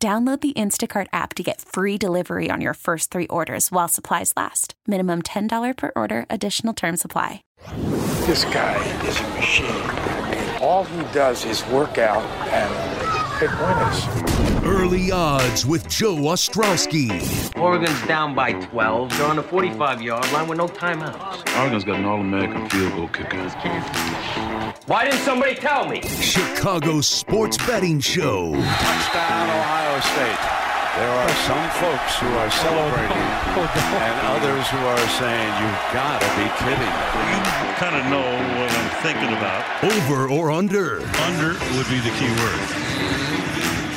Download the Instacart app to get free delivery on your first three orders while supplies last. Minimum $10 per order, additional term supply. This guy is a machine. I mean, all he does is work out and pick winners. Early odds with Joe Ostrowski. Oregon's down by 12. They're on the 45 yard line with no timeouts. Oregon's got an All American field goal kicker. Why didn't somebody tell me? Chicago's sports betting show. Touchdown, Ohio State. There are some folks who are celebrating and others who are saying, you've got to be kidding. You kind of know what I'm thinking about. Over or under? Under would be the key word.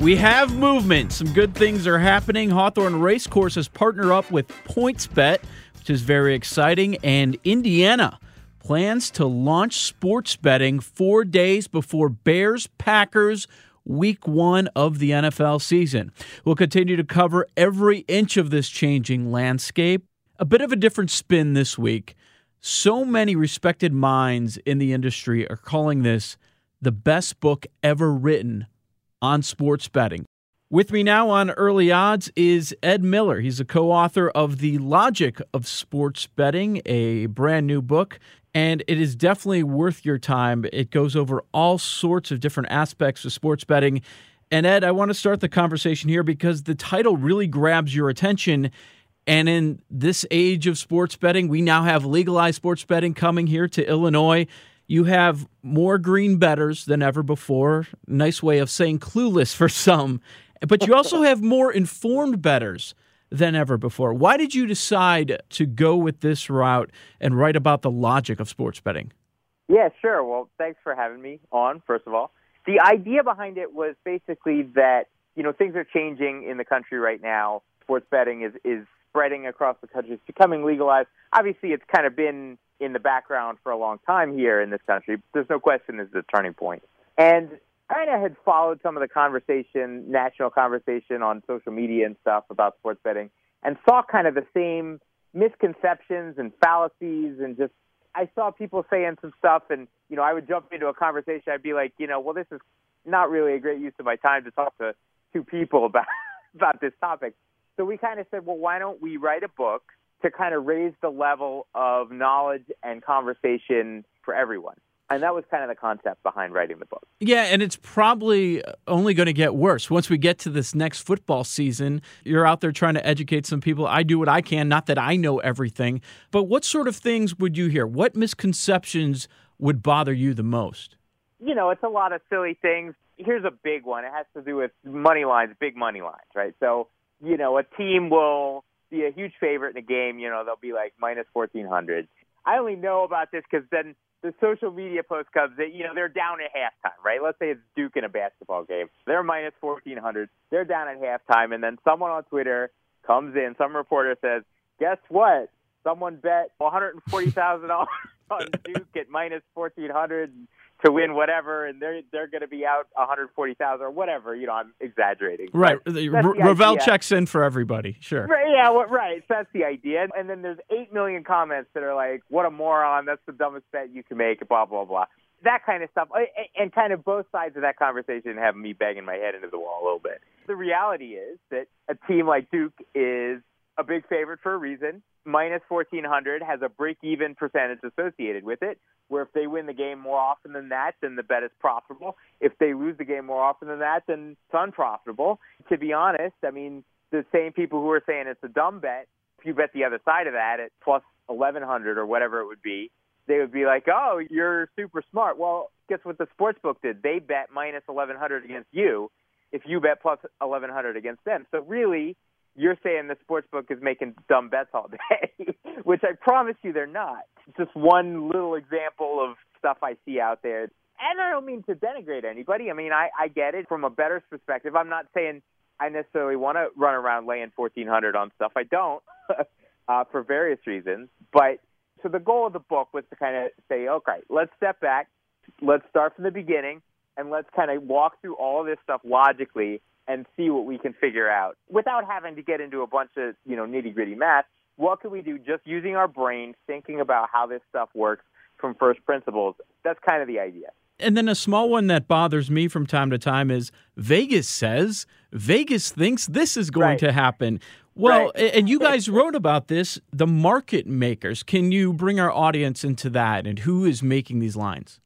We have movement. Some good things are happening. Hawthorne Racecourse has partnered up with PointsBet, which is very exciting. And Indiana plans to launch sports betting four days before Bears Packers week one of the NFL season. We'll continue to cover every inch of this changing landscape. A bit of a different spin this week. So many respected minds in the industry are calling this the best book ever written on sports betting. With me now on Early Odds is Ed Miller. He's a co author of The Logic of Sports Betting, a brand new book, and it is definitely worth your time. It goes over all sorts of different aspects of sports betting. And Ed, I want to start the conversation here because the title really grabs your attention. And in this age of sports betting, we now have legalized sports betting coming here to Illinois. You have more green betters than ever before. Nice way of saying clueless for some. But you also have more informed betters than ever before. Why did you decide to go with this route and write about the logic of sports betting? Yeah, sure. Well, thanks for having me on, first of all. The idea behind it was basically that, you know, things are changing in the country right now. Sports betting is, is spreading across the country. It's becoming legalized. Obviously, it's kind of been in the background for a long time here in this country. There's no question this is a turning point. And I kind of had followed some of the conversation, national conversation on social media and stuff about sports betting, and saw kind of the same misconceptions and fallacies and just I saw people saying some stuff and you know I would jump into a conversation I'd be like you know well this is not really a great use of my time to talk to two people about about this topic so we kind of said well why don't we write a book to kind of raise the level of knowledge and conversation for everyone. And that was kind of the concept behind writing the book. Yeah, and it's probably only going to get worse. Once we get to this next football season, you're out there trying to educate some people. I do what I can, not that I know everything. But what sort of things would you hear? What misconceptions would bother you the most? You know, it's a lot of silly things. Here's a big one. It has to do with money lines, big money lines, right? So, you know, a team will be a huge favorite in a game, you know, they'll be like minus 1400. I only know about this because then the social media post comes that, you know, they're down at halftime, right? Let's say it's Duke in a basketball game. They're minus 1400. They're down at halftime. And then someone on Twitter comes in, some reporter says, guess what? Someone bet $140,000 on Duke at minus 1400 to win whatever, and they're they're going to be out 140,000 or whatever. You know, I'm exaggerating. Right. Ravel checks in for everybody. Sure. Right, yeah. Well, right. So that's the idea. And then there's eight million comments that are like, "What a moron! That's the dumbest bet you can make." Blah blah blah. That kind of stuff, and kind of both sides of that conversation have me banging my head into the wall a little bit. The reality is that a team like Duke is a big favorite for a reason. Minus 1400 has a break even percentage associated with it, where if they win the game more often than that, then the bet is profitable. If they lose the game more often than that, then it's unprofitable. To be honest, I mean, the same people who are saying it's a dumb bet if you bet the other side of that at plus 1100 or whatever it would be, they would be like, "Oh, you're super smart." Well, guess what the sports book did? They bet minus 1100 against you if you bet plus 1100 against them. So really, you're saying the sports book is making dumb bets all day, which I promise you they're not. It's just one little example of stuff I see out there. And I don't mean to denigrate anybody. I mean, I, I get it from a bettor's perspective. I'm not saying I necessarily want to run around laying 1400 on stuff. I don't uh, for various reasons. But so the goal of the book was to kind of say, okay, let's step back, let's start from the beginning, and let's kind of walk through all this stuff logically and see what we can figure out without having to get into a bunch of you know nitty gritty math. What can we do just using our brain, thinking about how this stuff works from first principles? That's kind of the idea. And then a small one that bothers me from time to time is Vegas says Vegas thinks this is going Right. to happen. Well, Right. and you guys wrote about this, the market makers. Can you bring our audience into that and who is making these lines?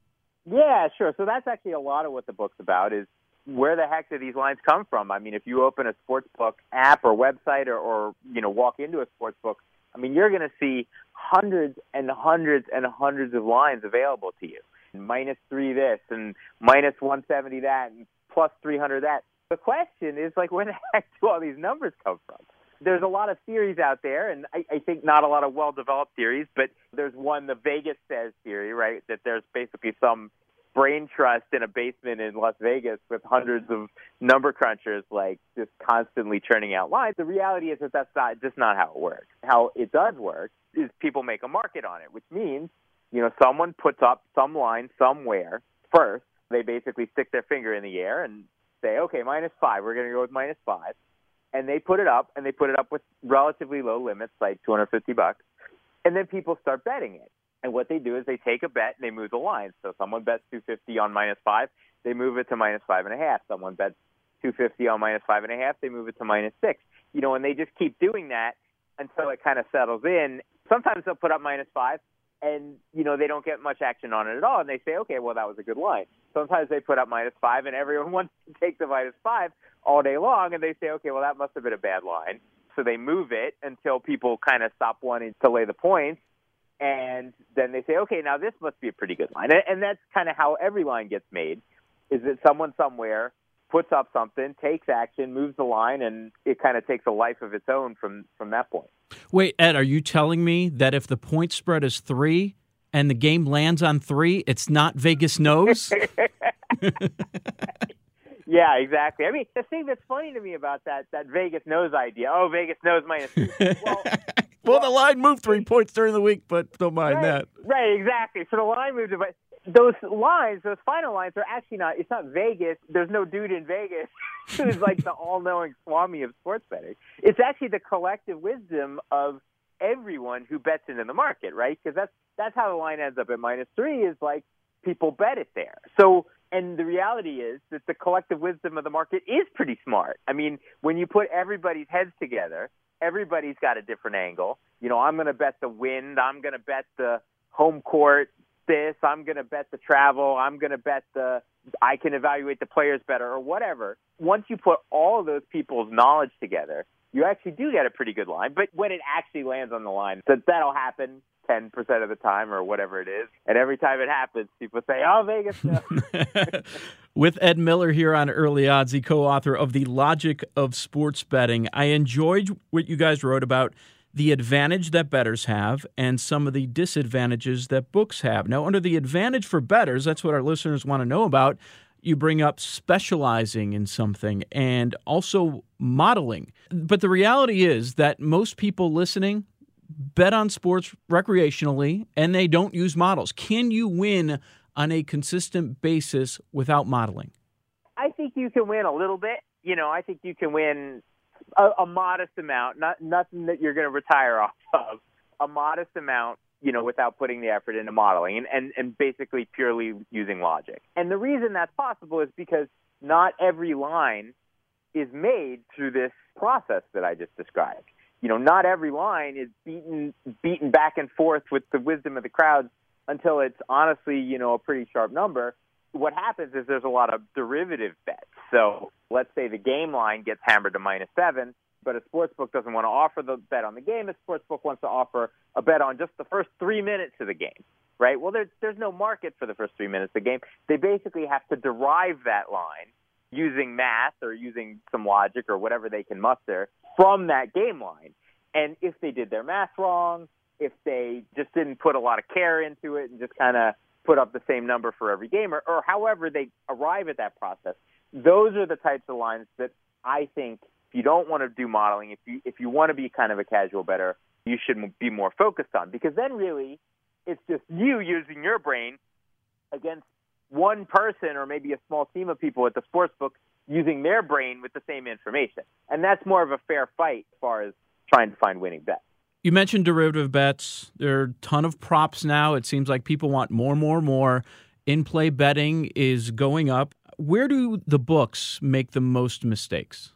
Yeah, sure. So that's actually a lot of what the book's about is where the heck do these lines come from? I mean, if you open a sports book app or website or, or you know walk into a sports book, I mean, you're going to see hundreds and hundreds and hundreds of lines available to you. Minus three this and minus 170 that and plus 300 that. The question is like, where the heck do all these numbers come from? There's a lot of theories out there, and I, I think not a lot of well-developed theories, but there's one, the Vegas says theory, right? That there's basically some brain trust in a basement in Las Vegas with hundreds of number crunchers, like just constantly churning out lines. The reality is that that's not just not how it works. How it does work is people make a market on it, which means you know someone puts up some line somewhere first. They basically stick their finger in the air and say, okay, minus five. We're going to go with minus five, and they put it up, and they put it up with relatively low limits, like 250 bucks, and then people start betting it. And what they do is they take a bet and they move the line. So someone bets 250 on minus five, they move it to minus five and a half. Someone bets 250 on minus five and a half, they move it to minus six. You know, and they just keep doing that until it kind of settles in. Sometimes they'll put up minus five, and you know they don't get much action on it at all, and they say, okay, well that was a good line. Sometimes they put up minus five, and everyone wants to take the minus five all day long, and they say, okay, well that must have been a bad line. So they move it until people kind of stop wanting to lay the points, and then they say, okay, now this must be a pretty good line. And, and that's kind of how every line gets made, is that someone somewhere puts up something, takes action, moves the line, and it kind of takes a life of its own from from that point. Wait, Ed, are you telling me that if the point spread is three and the game lands on three, it's not Vegas knows? Yeah, exactly. I mean, the thing that's funny to me about that that Vegas knows idea. Oh, Vegas knows minus. two. Well, well, the line moved three points during the week, but don't mind right, that. right, exactly. So the line moved, but those lines, those final lines, are actually not. It's not Vegas. There's no dude in Vegas who's like the all-knowing swami of sports betting. It's actually the collective wisdom of everyone who bets into the market, right? Because that's that's how the line ends up at minus three. Is like people bet it there. So, and the reality is that the collective wisdom of the market is pretty smart. I mean, when you put everybody's heads together, everybody's got a different angle. You know, I'm going to bet the wind. I'm going to bet the home court this. I'm going to bet the travel. I'm going to bet the I can evaluate the players better or whatever. Once you put all of those people's knowledge together, you actually do get a pretty good line. But when it actually lands on the line, that that'll happen 10% of the time or whatever it is. And every time it happens, people say, "Oh, Vegas." knows." With Ed Miller here on Early Odds, the co author of The Logic of Sports Betting. I enjoyed what you guys wrote about the advantage that bettors have and some of the disadvantages that books have. Now, under the advantage for bettors, that's what our listeners want to know about. You bring up specializing in something and also modeling. But the reality is that most people listening bet on sports recreationally and they don't use models. Can you win on a consistent basis without modeling? I think you can win a little bit. You know, I think you can win a, a modest amount, not nothing that you're going to retire off of. A modest amount, you know, without putting the effort into modeling and, and, and basically purely using logic. And the reason that's possible is because not every line is made through this process that I just described. You know, not every line is beaten beaten back and forth with the wisdom of the crowds until it's honestly, you know, a pretty sharp number. What happens is there's a lot of derivative bets. So let's say the game line gets hammered to minus seven. but a sports book doesn't want to offer the bet on the game. A sports book wants to offer a bet on just the first three minutes of the game, right? Well, there's there's no market for the first three minutes of the game. They basically have to derive that line using math or using some logic or whatever they can muster from that game line. And if they did their math wrong, if they just didn't put a lot of care into it and just kind of put up the same number for every game or, or however they arrive at that process, those are the types of lines that I think if you don't want to do modeling, if you if you want to be kind of a casual better, you should be more focused on because then really it's just you using your brain against one person or maybe a small team of people at the sports book using their brain with the same information. And that's more of a fair fight as far as trying to find winning bets. You mentioned derivative bets. There are a ton of props now. It seems like people want more, more, more. In play betting is going up. Where do the books make the most mistakes?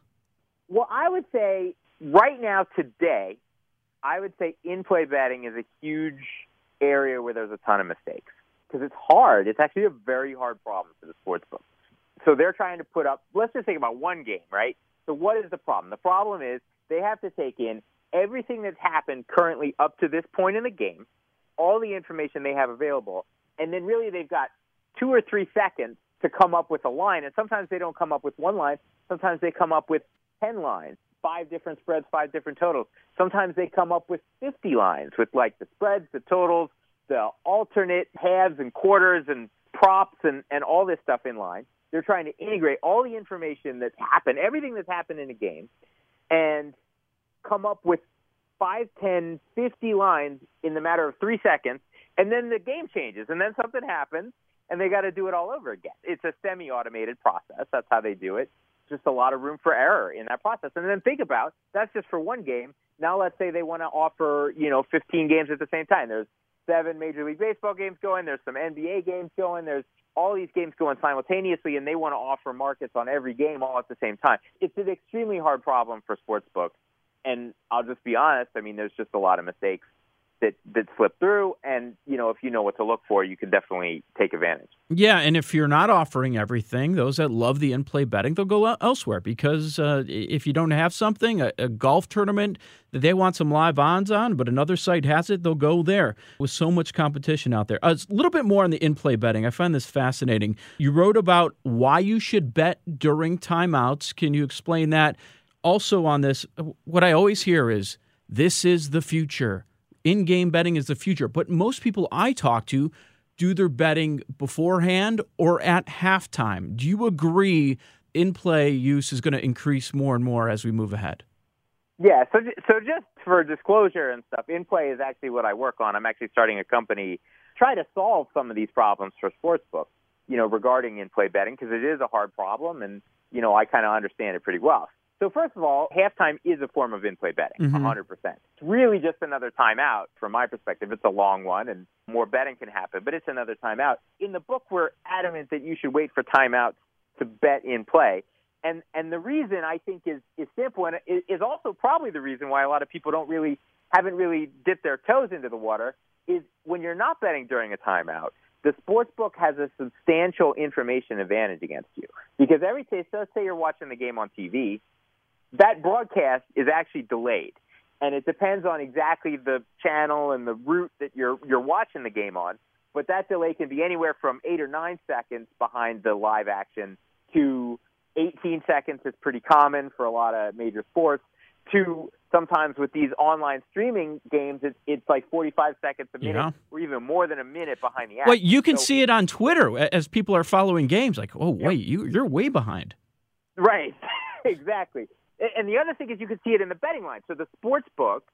Well, I would say right now, today, I would say in play betting is a huge area where there's a ton of mistakes because it's hard. It's actually a very hard problem for the sports book. So they're trying to put up, let's just think about one game, right? So what is the problem? The problem is they have to take in everything that's happened currently up to this point in the game, all the information they have available, and then really they've got two or three seconds to come up with a line. And sometimes they don't come up with one line. Sometimes they come up with 10 lines, five different spreads, five different totals. Sometimes they come up with 50 lines with like the spreads, the totals, the alternate halves and quarters and props and, and all this stuff in line. They're trying to integrate all the information that's happened, everything that's happened in a game, and come up with five, ten, fifty lines in the matter of three seconds. And then the game changes, and then something happens, and they got to do it all over again. It's a semi automated process. That's how they do it. Just a lot of room for error in that process. And then think about that's just for one game. Now let's say they want to offer, you know, 15 games at the same time. There's seven Major League Baseball games going. There's some NBA games going. There's all these games going simultaneously, and they want to offer markets on every game all at the same time. It's an extremely hard problem for sportsbooks. And I'll just be honest. I mean, there's just a lot of mistakes that that slip through. And you know if you know what to look for you can definitely take advantage. Yeah and if you're not offering everything those that love the in-play betting they'll go elsewhere because uh, if you don't have something a, a, golf tournament that they want some live odds on but another site has it they'll go there with so much competition out there. Uh, a little bit more on the in-play betting. I find this fascinating. You wrote about why you should bet during timeouts. Can you explain that? Also on this what i always hear is this is the future in game betting is the future. But most people I talk to do their betting beforehand or at halftime. Do you agree in play use is going to increase more and more as we move ahead? Yeah, so so just for disclosure and stuff, in play is actually what I work on. I'm actually starting a company try to solve some of these problems for sportsbooks, you know, regarding in play betting because it is a hard problem and you know, I kind of understand it pretty well. So first of all, halftime is a form of in-play betting, mm-hmm. 100%. It's really just another timeout from my perspective. It's a long one and more betting can happen, but it's another timeout. In the book, we're adamant that you should wait for timeouts to bet in play. And and the reason I think is is simple and is also probably the reason why a lot of people don't really haven't really dipped their toes into the water is when you're not betting during a timeout, the sports book has a substantial information advantage against you because every day, so let's say you're watching the game on TV that broadcast is actually delayed, and it depends on exactly the channel and the route that you're you're watching the game on. But that delay can be anywhere from eight or nine seconds behind the live action to 18 seconds is pretty common for a lot of major sports. To sometimes with these online streaming games, it's, it's like 45 seconds a minute, yeah. or even more than a minute behind the action. Well, you can so, see it on Twitter as people are following games. Like, oh wait, you you're way behind. Right, exactly. And the other thing is you can see it in the betting line. So the sports book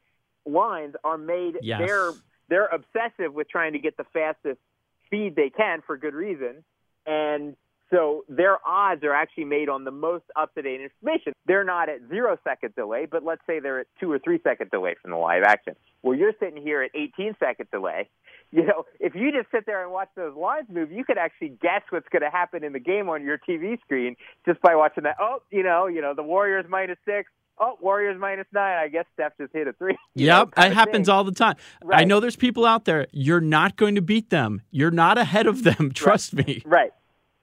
lines are made yes. they're they're obsessive with trying to get the fastest speed they can for good reason. And so their odds are actually made on the most up to date information. They're not at zero second delay, but let's say they're at two or three second delay from the live action. Well, you're sitting here at 18 second delay. You know, if you just sit there and watch those lines move, you could actually guess what's going to happen in the game on your TV screen just by watching that. Oh, you know, you know, the Warriors minus six. Oh, Warriors minus nine. I guess Steph just hit a three. Yep, it happens all the time. Right. I know there's people out there. You're not going to beat them. You're not ahead of them. Trust right. me. Right.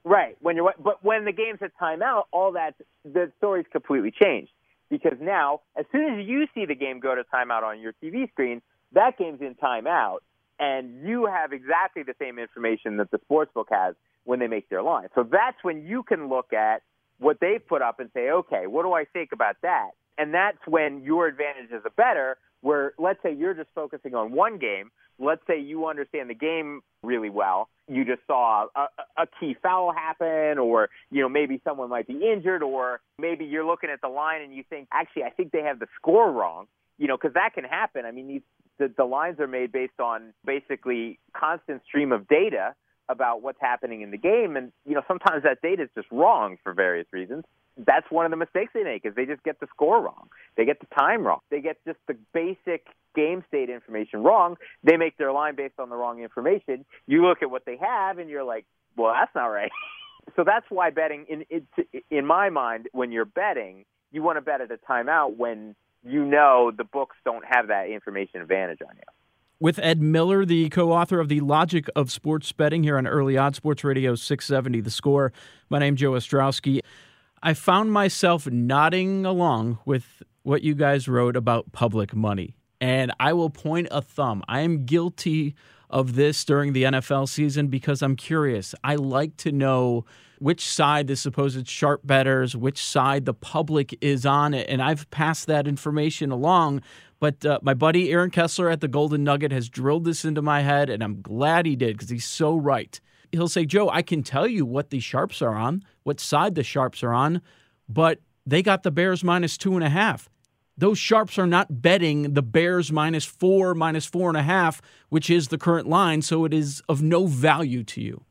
Right. When you're, but when the game's at timeout, all that the story's completely changed. because now, as soon as you see the game go to timeout on your TV screen, that game's in timeout, and you have exactly the same information that the sportsbook has when they make their line. So that's when you can look at what they've put up and say, okay, what do I think about that? And that's when your advantage advantages are better. Where let's say you're just focusing on one game. Let's say you understand the game really well. You just saw a, a key foul happen, or you know maybe someone might be injured, or maybe you're looking at the line and you think, actually, I think they have the score wrong. You know, because that can happen. I mean, these the, the lines are made based on basically constant stream of data about what's happening in the game, and you know sometimes that data is just wrong for various reasons that's one of the mistakes they make is they just get the score wrong. They get the time wrong. They get just the basic game state information wrong. They make their line based on the wrong information. You look at what they have and you're like, well, that's not right. so that's why betting in in my mind when you're betting, you want to bet at a timeout when you know the books don't have that information advantage on you. With Ed Miller, the co author of The Logic of Sports Betting here on Early Odds Sports Radio 670 The Score. My name's Joe Ostrowski. I found myself nodding along with what you guys wrote about public money. And I will point a thumb. I am guilty of this during the NFL season because I'm curious. I like to know which side the supposed sharp betters, which side the public is on it. And I've passed that information along. But uh, my buddy Aaron Kessler at the Golden Nugget has drilled this into my head, and I'm glad he did because he's so right he'll say, Joe, I can tell you what the sharps are on, what side the sharps are on, but they got the Bears minus two and a half. Those sharps are not betting the Bears minus four, minus four and a half, which is the current line, so it is of no value to you.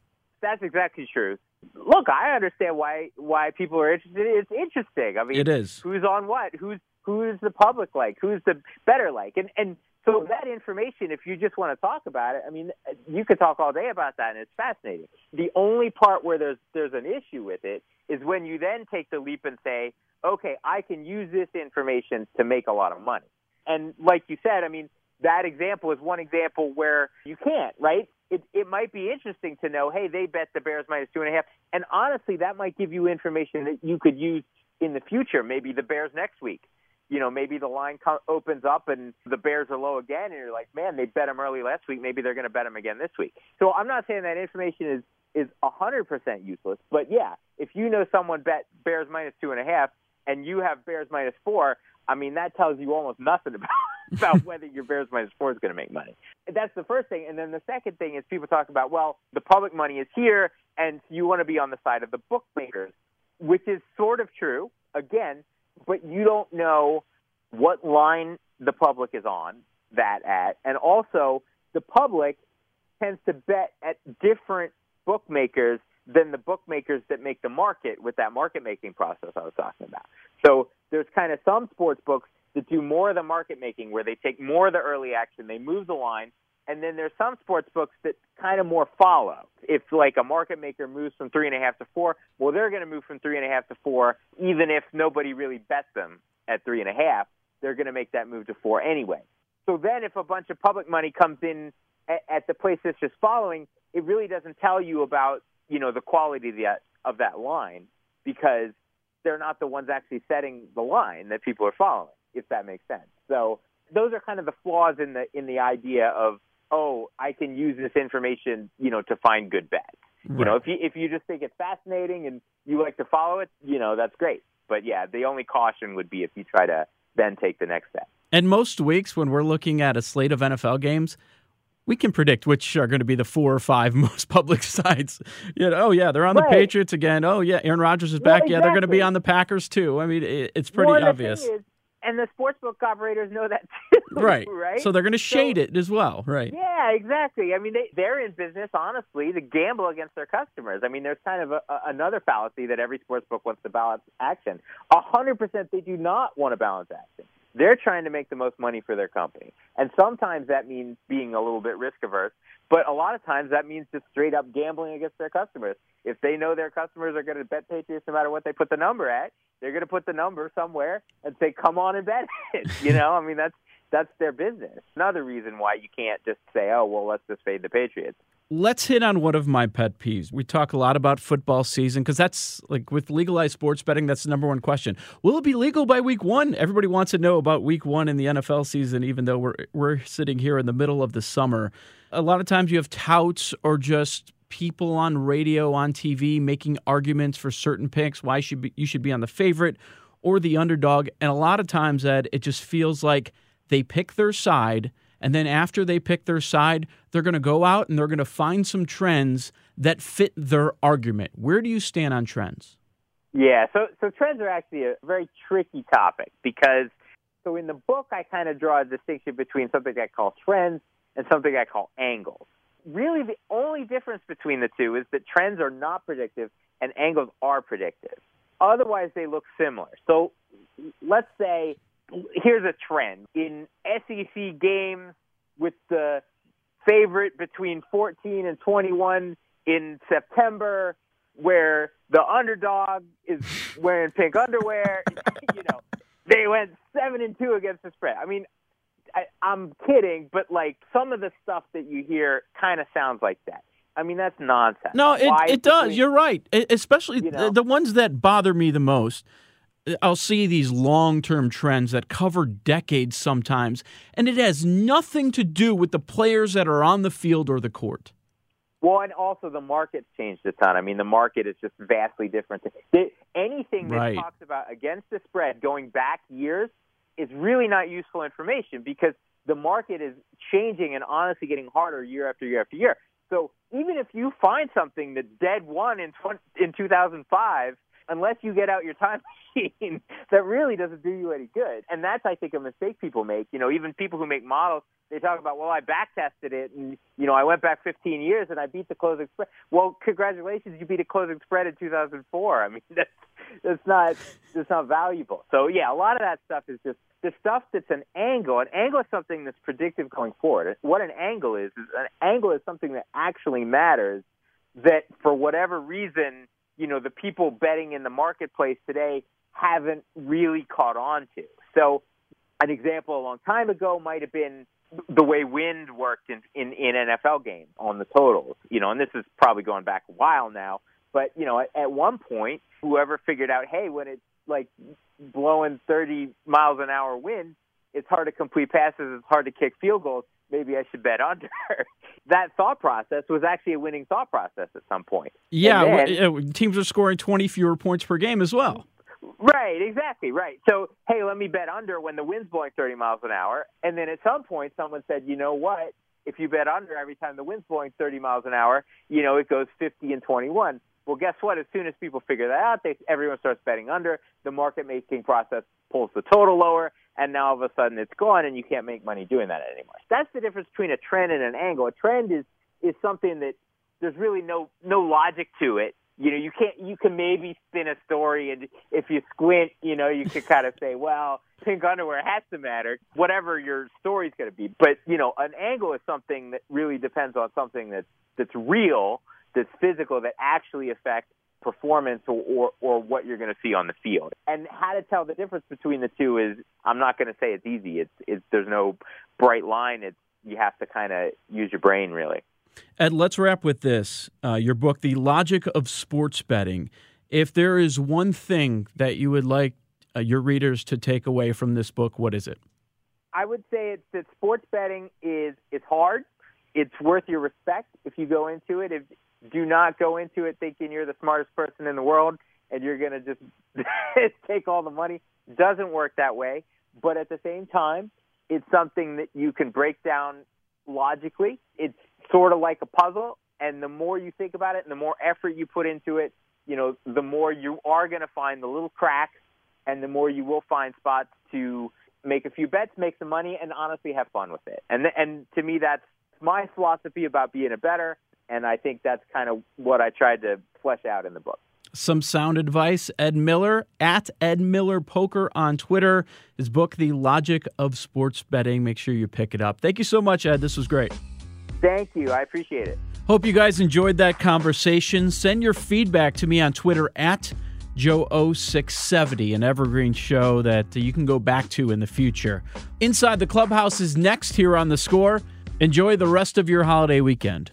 That's exactly true. Look, I understand why why people are interested. It's interesting. I mean, it is. Who's on what? Who's who's the public like? Who's the better like? And and so that information, if you just want to talk about it, I mean, you could talk all day about that, and it's fascinating. The only part where there's there's an issue with it is when you then take the leap and say, okay, I can use this information to make a lot of money. And like you said, I mean, that example is one example where you can't, right? It, it might be interesting to know, hey, they bet the Bears minus two and a half. And honestly, that might give you information that you could use in the future, maybe the Bears next week you know, maybe the line co- opens up and the Bears are low again, and you're like, man, they bet them early last week. Maybe they're going to bet them again this week. So I'm not saying that information is is 100% useless, but yeah, if you know someone bet Bears minus two and a half and you have Bears minus four, I mean, that tells you almost nothing about about whether your Bears minus four is going to make money. That's the first thing, and then the second thing is people talk about, well, the public money is here, and you want to be on the side of the bookmakers, which is sort of true. Again, but you don't know what line the public is on that at, and also the public tends to bet at different bookmakers than the bookmakers that make the market with that market making process I was talking about. So there's kind of some sports books that do more of the market making where they take more of the early action, they move the line, and then there's some sports books that kind of more follow. If like a market maker moves from three and a half to four, well, they're going to move from three and a half to four, even if nobody really bets them at three and a half. They're going to make that move to four anyway. So then, if a bunch of public money comes in at, at the place that's just following, it really doesn't tell you about you know the quality of that of that line because they're not the ones actually setting the line that people are following. If that makes sense. So those are kind of the flaws in the in the idea of oh, I can use this information, you know, to find good bets. Right. You know, if you if you just think it's fascinating and you like to follow it, you know, that's great. But yeah, the only caution would be if you try to then take the next step. And most weeks when we're looking at a slate of NFL games, we can predict which are going to be the four or five most public sides. You know, oh yeah, they're on the Patriots again. Oh yeah, Aaron Rodgers is back. Well, exactly. Yeah, they're going to be on the Packers too. I mean, it's pretty well, obvious. Is, and the sportsbook operators know that too, right? Right. So they're going to shade so, it as well, right? Yeah, exactly. I mean, they they're in business, honestly, to gamble against their customers. I mean, there's kind of a, a, another fallacy that every sportsbook wants to balance action. A hundred percent, they do not want to balance action. They're trying to make the most money for their company. And sometimes that means being a little bit risk averse, but a lot of times that means just straight up gambling against their customers. If they know their customers are going to bet Patriots no matter what they put the number at, they're going to put the number somewhere and say, come on and bet it. You know, I mean, that's that's their business. Another reason why you can't just say, "Oh, well, let's just fade the Patriots." Let's hit on one of my pet peeves. We talk a lot about football season because that's like with legalized sports betting, that's the number one question. Will it be legal by week one? Everybody wants to know about week one in the NFL season, even though we're we're sitting here in the middle of the summer. A lot of times you have touts or just people on radio, on TV, making arguments for certain picks. Why should be, you should be on the favorite or the underdog? And a lot of times, Ed, it just feels like they pick their side, and then after they pick their side, they're going to go out and they're going to find some trends that fit their argument. Where do you stand on trends? Yeah, so so trends are actually a very tricky topic because so in the book I kind of draw a distinction between something I call trends and something I call angles. Really, the only difference between the two is that trends are not predictive and angles are predictive. Otherwise, they look similar. So let's say here's a trend in SEC games with the favorite between 14 and 21 in September, where the underdog is wearing pink underwear. you know, they went seven and two against the spread. I mean, I, I'm kidding, but like some of the stuff that you hear kind of sounds like that. I mean, that's nonsense. No, it, it does. You're right. Especially You know? the, the ones that bother me the most. I'll see these long term trends that cover decades sometimes, and it has nothing to do with the players that are on the field or the court. Well, and also the market's changed a ton. I mean, the market is just vastly different. Anything that Right. talks about against the spread going back years is really not useful information because the market is changing and honestly getting harder year after year after year. So even if you find something that dead one in 20, in 2005, unless you get out your time machine, that really doesn't do you any good. And that's, I think, a mistake people make. You know, even people who make models, they talk about, well, I back tested it, and you know, I went back 15 years and I beat the closing spread. Well, congratulations, you beat a closing spread in 2004. I mean, that's that's not that's not valuable. So yeah, a lot of that stuff is just the stuff that's an angle. An angle is something that's predictive going forward. What an angle is is an angle is something that actually matters. That for whatever reason, you know, the people betting in the marketplace today haven't really caught on to. So an example a long time ago might have been the way wind worked in, in, in NFL games on the totals. You know, and this is probably going back a while now. But, you know, at, at one point, whoever figured out, hey, when it's like blowing 30 miles an hour wind, it's hard to complete passes, it's hard to kick field goals. Maybe I should bet under. that thought process was actually a winning thought process at some point. Yeah, then- teams are scoring 20 fewer points per game as well. Right, exactly, right. So, hey, let me bet under when the wind's blowing 30 miles an hour. And then at some point, someone said, you know what? If you bet under every time the wind's blowing 30 miles an hour, you know, it goes 50 and 21. Well, guess what? As soon as people figure that out, they, everyone starts betting under. The market making process pulls the total lower, and now all of a sudden it's gone, and you can't make money doing that anymore. That's the difference between a trend and an angle. A trend is is something that there's really no no logic to it. You know, you can't you can maybe spin a story, and if you squint, you know, you could kind of say, well, pink underwear has to matter, whatever your story's going to be. But you know, an angle is something that really depends on something that's that's real, that's physical, that actually affects performance or, or, or what you're going to see on the field. And how to tell the difference between the two is I'm not going to say it's easy. It's, it's there's no bright line. It's you have to kind of use your brain really. Ed, let's wrap with this. Uh, your book, The Logic of Sports Betting. If there is one thing that you would like uh, your readers to take away from this book, what is it? I would say it's that sports betting is it's hard. It's worth your respect if you go into it. If do not go into it thinking you're the smartest person in the world and you're going to just take all the money. Doesn't work that way. But at the same time, it's something that you can break down logically. It's sort of like a puzzle, and the more you think about it and the more effort you put into it, you know, the more you are going to find the little cracks and the more you will find spots to make a few bets, make some money, and honestly have fun with it. And and to me, that's my philosophy about being a better, and I think that's kind of what I tried to flesh out in the book. Some sound advice. Ed Miller at Ed Miller Poker on Twitter. His book, The Logic of Sports Betting. Make sure you pick it up. Thank you so much, Ed. This was great. Thank you. I appreciate it. Hope you guys enjoyed that conversation. Send your feedback to me on Twitter at Joe 0670, an evergreen show that you can go back to in the future. Inside the Clubhouse is next here on the score. Enjoy the rest of your holiday weekend.